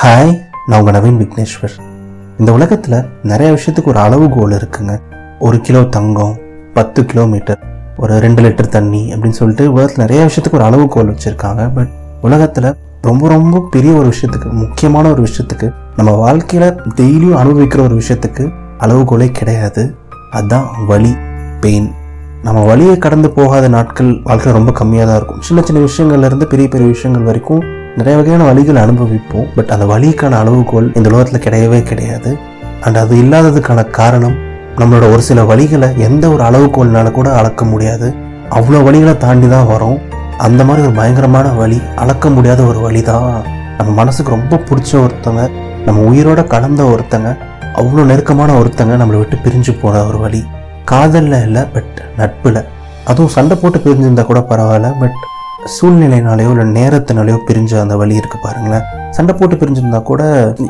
Hi நான் உங்கள் நவீன் விக்னேஸ்வர். இந்த உலகத்தில் நிறைய விஷயத்துக்கு ஒரு அளவுகோல் இருக்குங்க. ஒரு கிலோ தங்கம் பத்து கிலோமீட்டர் ஒரு ரெண்டு லிட்டர் தண்ணி அப்படின்னு சொல்லிட்டு உலகத்தில் நிறைய விஷயத்துக்கு ஒரு அளவுகோல் வச்சுருக்காங்க. பட் உலகத்தில் ரொம்ப ரொம்ப பெரிய ஒரு விஷயத்துக்கு முக்கியமான ஒரு விஷயத்துக்கு நம்ம வாழ்க்கையில் டெய்லியும் அனுபவிக்கிற ஒரு விஷயத்துக்கு அளவுகோலே கிடையாது. அதுதான் வலி பெயின் நம்ம வழியை கடந்து போகாத நாட்கள் வாழ்க்கையில் ரொம்ப கம்மியாக தான் இருக்கும். சின்ன சின்ன விஷயங்கள்லேருந்து பெரிய பெரிய விஷயங்கள் வரைக்கும் நிறைய வகையான வழிகளை அனுபவிப்போம். பட் அந்த வழிக்கான அளவுகோல் இந்த உலகத்தில் கிடையவே கிடையாது. அண்ட் அது இல்லாததுக்கான காரணம் நம்மளோட ஒரு சில வழிகளை எந்த ஒரு அளவுகோல்னால கூட அளக்க முடியாது. அவ்வளோ வழிகளை தாண்டி தான் வரும். அந்த மாதிரி ஒரு பயங்கரமான வழி அளக்க முடியாத ஒரு வழி தான் நம்ம மனசுக்கு ரொம்ப பிடிச்ச ஒருத்தங்க நம்ம உயிரோட கலந்த ஒருத்தங்க அவ்வளோ நெருக்கமான ஒருத்தங்க நம்மளை விட்டு பிரிஞ்சு போன ஒரு வழி காதலில் இல்லை பட் நட்பில். அதுவும் சண்டை போட்டு பிரிஞ்சிருந்தா கூட பரவாயில்ல பட் சூழ்நிலைனாலேயோ இல்லை நேரத்தினாலேயோ பிரிஞ்ச அந்த வழி இருக்குது பாருங்களேன். சண்டை போட்டு பிரிஞ்சிருந்தா கூட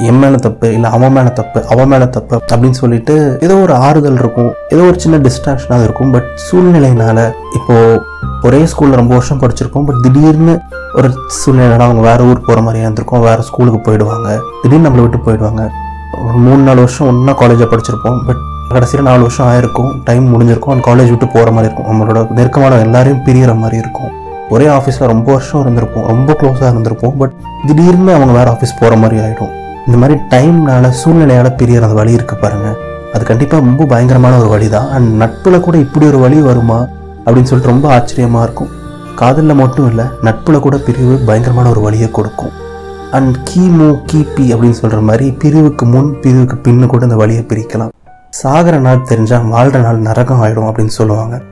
என் மேலே தப்பு இல்லை அவன் மேலே தப்பு அவன் மேலே தப்பு அப்படின்னு சொல்லிட்டு ஏதோ ஒரு ஆறுதல் இருக்கும் ஏதோ ஒரு சின்ன டிஸ்ட்ராக்ஷனாக இருக்கும். பட் சூழ்நிலைனால இப்போது ஒரே ஸ்கூலில் ரொம்ப வருஷம் படிச்சிருக்கோம் பட் திடீர்னு ஒரு சூழ்நிலைனால அவங்க வேறு ஊர் போகிற மாதிரியா இருந்திருக்கும். வேறு ஸ்கூலுக்கு போயிடுவாங்க. திடீர்னு நம்மளை விட்டு போயிடுவாங்க. ஒரு மூணு நாலு வருஷம் ஒன்றா காலேஜில் படிச்சிருப்போம். பட் கடைசியில் நாலு வருஷம் ஆயிருக்கும். டைம் முடிஞ்சிருக்கும். அண்ட் காலேஜ் விட்டு போகிற மாதிரி இருக்கும். நம்மளோட நெருக்கமான எல்லாரையும் பிரியிற மாதிரி இருக்கும். ஒரே ஆஃபீஸில் ரொம்ப வருஷம் இருந்திருப்போம் ரொம்ப க்ளோஸாக இருந்திருப்போம் பட் திடீர்னு அவங்க வேறு ஆஃபீஸ் போகிற மாதிரி ஆகிடும் இந்த மாதிரி டைம்னால சூழ்நிலையால் பிரியற அந்த வழி இருக்குது பாருங்கள் அது கண்டிப்பாக ரொம்ப பயங்கரமான ஒரு வழி தான் அண்ட் நட்பில் கூட இப்படி ஒரு வழி வருமா? அப்படின்னு சொல்லிட்டு ரொம்ப ஆச்சரியமாக இருக்கும். காதலில் மட்டும் இல்லை நட்பில் கூட பிரிவு பயங்கரமான ஒரு வழியை கொடுக்கும். அண்ட் கிமு கிபி அப்படின்னு சொல்கிற மாதிரி பிரிவுக்கு முன் பிரிவுக்கு பின்னு கூட இந்த வழியை பிரிக்கலாம். சாகிற நாள் தெரிஞ்சால் வாழ்கிற நாள் நரகம் ஆகிடும் அப்படின்னு சொல்லுவாங்க.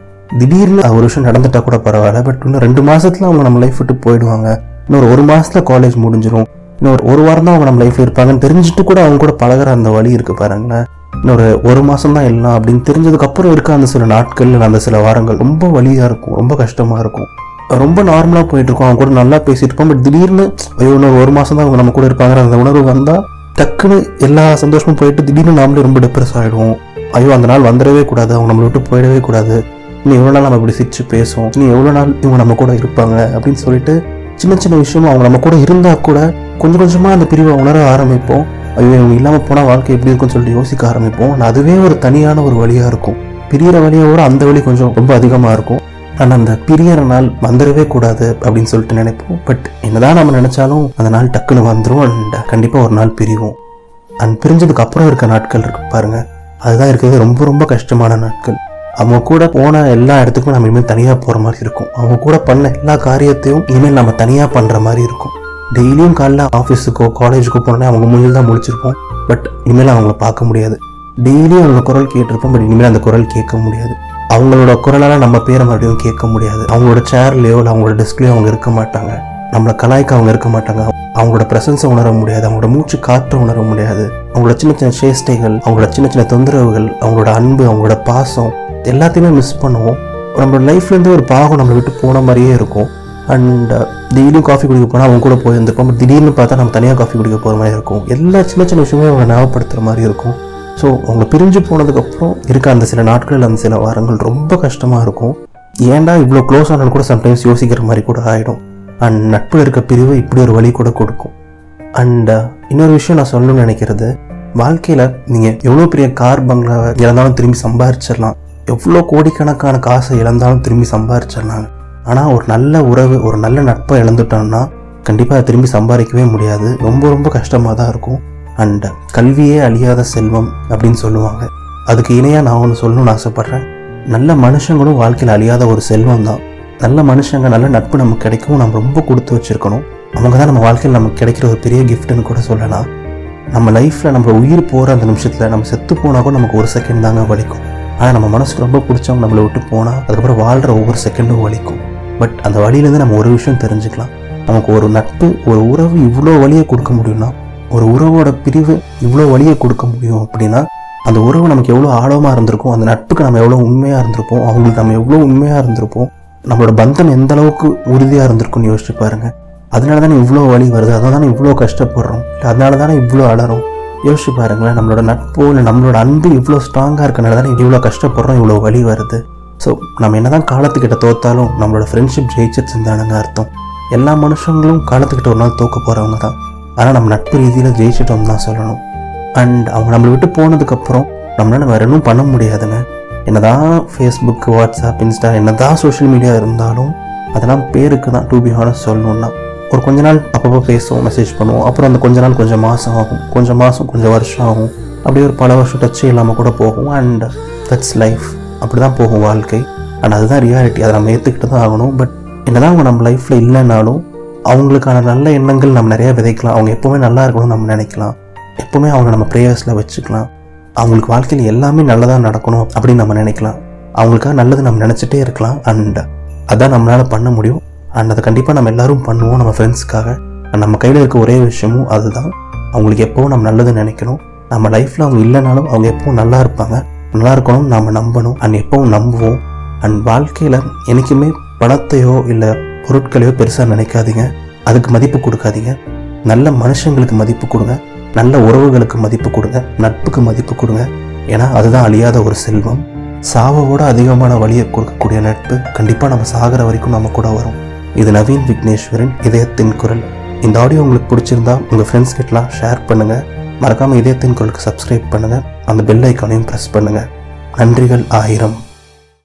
திடீர்னு ஒரு விஷயம் நடந்துட்டா கூட பரவாயில்ல பட் இன்னும் ரெண்டு மாசத்துல அவங்க நம்ம லைஃப் விட்டு போயிடுவாங்க. இன்னொரு ஒரு மாசத்துல காலேஜ் முடிஞ்சிடும் இன்னொரு ஒரு வாரம் தான் அவங்க நம்ம லைஃப்ல இருப்பாங்கன்னு தெரிஞ்சுட்டு கூட அவங்க கூட பழகுற அந்த வழி இருக்கு பாருங்களேன். இன்னொரு ஒரு மாசம் தான் எல்லாம் அப்படின்னு தெரிஞ்சதுக்கு அப்புறம் இருக்க அந்த சில நாட்கள் அந்த சில வாரங்கள் ரொம்ப வழியா இருக்கும் ரொம்ப கஷ்டமா இருக்கும். ரொம்ப நார்மலாக போயிட்டு இருக்கோம். அவங்க கூட நல்லா பேசிட்டு இருப்போம் பட் திடீர்னு ஐயோ இன்னொரு ஒரு மாசம் தான் அவங்க நம்ம கூட இருப்பாங்கிற அந்த உணர்வு வந்தா டக்குன்னு எல்லா சந்தோஷமும் போயிட்டு திடீர்னு நாமளே ரொம்ப டிப்ரெஸ் ஆகிடுவோம் ஐயோ அந்த நாள் வந்துடவே கூடாது அவங்க நம்மளை விட்டு போயிடவே கூடாது. நீ எவ்வளோ நாள் நம்ம இப்படி சிரிச்சு பேசுவோம். நீ எவ்வளோ நாள் இவங்க நம்ம கூட இருப்பாங்க அப்படின்னு சொல்லிட்டு சின்ன சின்ன விஷயமும் அவங்க நம்ம கூட இருந்தால் கூட கொஞ்சம் கொஞ்சமாக அந்த பிரிவை உணர ஆரம்பிப்போம். ஐயோ இவங்க இல்லாமல் போனால் வாழ்க்கை எப்படி இருக்கும்னு சொல்லிட்டு யோசிக்க ஆரம்பிப்போம். அதுவே ஒரு தனியான ஒரு வழியாக இருக்கும். பிரியற வழியை விட அந்த வழி கொஞ்சம் ரொம்ப அதிகமாக இருக்கும். ஆனால் அந்த பிரியற நாள் வந்துடவே கூடாது அப்படின்னு சொல்லிட்டு நினைப்போம். பட் என்னதான் நம்ம நினச்சாலும் அந்த நாள் டக்குன்னு வந்துடும் அண்ட் கண்டிப்பாக ஒரு நாள் பிரிவோம் அண்ட் பிரிஞ்சதுக்கு அப்புறம் இருக்க நாட்கள் இருக்கு பாருங்க. அதுதான் இருக்கிறது ரொம்ப ரொம்ப கஷ்டமான நாட்கள். அவங்க கூட போன எல்லா இடத்துக்கும் நம்ம இனிமேல் தனியாக போகிற மாதிரி இருக்கும். அவங்க கூட பண்ண எல்லா காரியத்தையும் இனிமேல் நம்ம தனியாக பண்ணுற மாதிரி இருக்கும். டெய்லியும் காலைல ஆஃபீஸுக்கோ காலேஜுக்கோ போனோடனே அவங்க மூஞ்சில் தான் முடிச்சிருப்போம் பட் இனிமேல் அவங்கள பார்க்க முடியாது. டெய்லியும் அவங்க குரல் கேட்டிருப்போம் பட் இனிமேல் அந்த குரல் கேட்க முடியாது. அவங்களோட குரலால் நம்ம பேரை மறுபடியும் கேட்க முடியாது. அவங்களோட சேர்லேயோ இல்லை அவங்களோட டெஸ்க்லேயோ அவங்க இருக்க மாட்டாங்க. நம்மளை கலாய்க்க அவங்க இருக்க மாட்டாங்க. அவங்களோட பிரசன்ஸை உணர முடியாது. அவங்களோட மூச்சு காற்றை உணர முடியாது. அவங்களோட சின்ன சின்ன சேஷ்டைகள் அவங்களோட சின்ன சின்ன தொந்தரவுகள் அவங்களோட அன்பு அவங்களோட பாசம் எல்லாத்தையுமே மிஸ் பண்ணுவோம். நம்மளோட லைஃப்லேருந்து ஒரு பாகம் நம்மளை விட்டு போன மாதிரியே இருக்கும். அண்ட் டெய்லியும் காஃபி குடிக்க போனால் அவங்க கூட போயிருந்துருக்கோம் பட் திடீர்னு பார்த்தா நம்ம தனியாக காஃபி குடிக்க போகிற மாதிரி இருக்கும். எல்லா சின்ன சின்ன விஷயமும் அவங்க ஞாபகப்படுத்துகிற மாதிரி இருக்கும். ஸோ அவங்க பிரிஞ்சு போனதுக்கப்புறம் இருக்க அந்த சில நாட்கள் அந்த சில வாரங்கள் ரொம்ப கஷ்டமாக இருக்கும். ஏன்டா இவ்வளோ க்ளோஸ் ஆனாலும் கூட சம்டைம்ஸ் யோசிக்கிற மாதிரி கூட ஆகிடும் அண்ட் நட்பு இருக்க பிரிவு இப்படி ஒரு வழி கூட கொடுக்கும். அண்ட் uh, இன்னொரு விஷயம் நான் சொல்லணும்னு நினைக்கிறது வாழ்க்கையில் நீங்கள் எவ்வளோ பெரிய கார் பங்களா இருந்தாலும் திரும்பி சம்பாரிச்சிடலாம். எவ்வளோ கோடிக்கணக்கான காசை இழந்தாலும் திரும்பி சம்பாரிச்சிடலாம் ஆனால் ஒரு நல்ல உறவு ஒரு நல்ல நட்பை இழந்துட்டோம்னா கண்டிப்பாக திரும்பி சம்பாதிக்கவே முடியாது. ரொம்ப ரொம்ப கஷ்டமாக தான் இருக்கும். அண்ட் கல்வியே அழியாத செல்வம் அப்படின்னு சொல்லுவாங்க. அதுக்கு இணையாக நான் ஒன்று சொல்லணும்னு ஆசைப்பட்றேன். நல்ல மனுஷங்களும் வாழ்க்கையில் அழியாத ஒரு செல்வம் தான். நல்ல மனுஷங்க நல்ல நட்பு நமக்கு கிடைக்கவும் நம்ம ரொம்ப கொடுத்து வச்சிருக்கணும். அவங்க தான் நம்ம வாழ்க்கையில் நமக்கு கிடைக்கிற ஒரு பெரிய கிஃப்ட்டுன்னு கூட சொல்லலாம். நம்ம லைஃப்பில் நம்ம உயிர் போகிற அந்த நிமிஷத்தில் நம்ம செத்து போனால் கூட நமக்கு ஒரு செகண்ட் தாங்க வலிக்கும். ஆனால் நம்ம மனசுக்கு ரொம்ப பிடிச்சவங்க நம்மளை விட்டு போனால் அதுக்கப்புறம் வாழ்கிற ஒவ்வொரு செகண்டும் வலிக்கும். பட் அந்த வழியிலேருந்து நம்ம ஒரு விஷயம் தெரிஞ்சுக்கலாம். நமக்கு ஒரு நட்பு ஒரு உறவு இவ்வளோ வழியை கொடுக்க முடியும்னா ஒரு உறவோட பிரிவு இவ்வளோ வழியை கொடுக்க முடியும் அப்படின்னா அந்த உறவு நமக்கு எவ்வளோ ஆழமாக இருந்திருக்கும் அந்த நட்புக்கு நம்ம எவ்வளோ உண்மையாக இருந்திருப்போம் அவங்களுக்கு நம்ம எவ்வளோ உண்மையாக இருந்திருப்போம் நம்மளோட பந்தம் எந்த அளவுக்கு உறுதியாக இருந்திருக்கும்னு யோசிச்சு பாருங்க. அதனால தானே இவ்வளோ வழி வருது அதனால தானே இவ்வளோ கஷ்டப்படுறோம் இல்லை அதனால தானே இவ்வளோ அலறோம். யோசிச்சு பாருங்களேன் நம்மளோட நட்போ இல்லை நம்மளோட அன்பு இவ்வளோ ஸ்ட்ராங்காக இருக்கனால தானே இவ்வளோ கஷ்டப்படுறோம் இவ்வளோ வழி வருது. ஸோ நம்ம என்னதான் காலத்துக்கிட்ட தோத்தாலும் நம்மளோட ஃப்ரெண்ட்ஷிப் ஜெயிச்சிருச்சுன்னு தானுங்க அர்த்தம். எல்லா மனுஷங்களும் காலத்துக்கிட்ட ஒரு நாள் தோக்க போகிறவங்க தான். ஆனால் நம்ம நட்பு ரீதியில் ஜெயிச்சிட்டோம் தான் சொல்லணும். அண்ட் அவங்க நம்மளை விட்டு போனதுக்கப்புறம் நம்மளால வேறு எதுவும் பண்ண முடியாதுங்க. என்ன தான் ஃபேஸ்புக் வாட்ஸ்அப் இன்ஸ்டா என்னதான் சோஷியல் மீடியா இருந்தாலும் அதெல்லாம் பேருக்கு தான் டூ பி ஹானஸ் சொல்லணுன்னா ஒரு கொஞ்ச நாள் அப்பப்போ பேசுவோம் மெசேஜ் பண்ணுவோம். அப்புறம் அந்த கொஞ்ச நாள் கொஞ்சம் மாதம் ஆகும். கொஞ்சம் மாதம் கொஞ்சம் வருஷம் ஆகும். அப்படியே ஒரு பல வருஷம் டச்சே இல்லாமல் கூட போகும். அண்ட் தட்ஸ் லைஃப் அப்படி தான் போகும் வாழ்க்கை. அண்ட் அதுதான் ரியாலிட்டி அதை நம்ம ஏற்றுக்கிட்டு தான் ஆகணும். பட் என்ன தான் அவங்க நம்ம லைஃப்பில் இல்லைனாலும் அவங்களுக்கான நல்ல எண்ணங்கள் நம்ம நிறையா விதைக்கலாம். அவங்க எப்போவுமே நல்லா இருக்கணும்னு நம்ம நினைக்கலாம். எப்போவுமே அவங்க நம்ம ப்ரேயர்ஸில் வச்சுக்கலாம். அவங்களுக்கு வாழ்க்கையில் எல்லாமே நல்லதாக நடக்கணும் அப்படின்னு நம்ம நினைக்கலாம். அவங்களுக்காக நல்லது நம்ம நினச்சிட்டே இருக்கலாம். அண்ட் அதான் நம்மளால் பண்ண முடியும். அண்ட் அதை கண்டிப்பாக நம்ம எல்லாரும் பண்ணுவோம் நம்ம ஃப்ரெண்ட்ஸ்க்காக நம்ம கையில் இருக்க ஒரே விஷயமும் அதுதான். அவங்களுக்கு எப்போவும் நம்ம நல்லது நினைக்கணும். நம்ம லைஃப்பில் அவங்க இல்லைனாலும் அவங்க எப்பவும் நல்லா இருப்பாங்க. நல்லா இருக்கணும் நம்ம நம்பணும். அண்ட் எப்பவும் நம்புவோம். அண்ட் வாழ்க்கையில் என்றைக்குமே பணத்தையோ இல்லை பொருட்களையோ பெருசாக நினைக்காதீங்க. அதுக்கு மதிப்பு கொடுக்காதீங்க. நல்ல மனுஷங்களுக்கு மதிப்பு கொடுங்க. நல்ல உறவுகளுக்கு மதிப்பு கொடுங்க. நட்புக்கு மதிப்பு கொடுங்க. ஏன்னா அதுதான் அழியாத ஒரு செல்வம். சாவோட அதிகமான வழியை கொடுக்கக்கூடிய நட்பு கண்டிப்பாக நம்ம சாகிற வரைக்கும் நம்ம கூட வரும். இது நவீன் விக்னேஸ்வரன் இதயத்தின் குரல். இந்த ஆடியோ உங்களுக்கு பிடிச்சிருந்தா உங்கள் ஃப்ரெண்ட்ஸ் கிட்டலாம் ஷேர் பண்ணுங்கள் மறக்காமல் இதயத்தின் குரலுக்கு சப்ஸ்கிரைப் பண்ணுங்கள் அந்த பெல் ஐக்கானையும் ப்ரெஸ் பண்ணுங்கள் நன்றிகள் ஆயிரம்.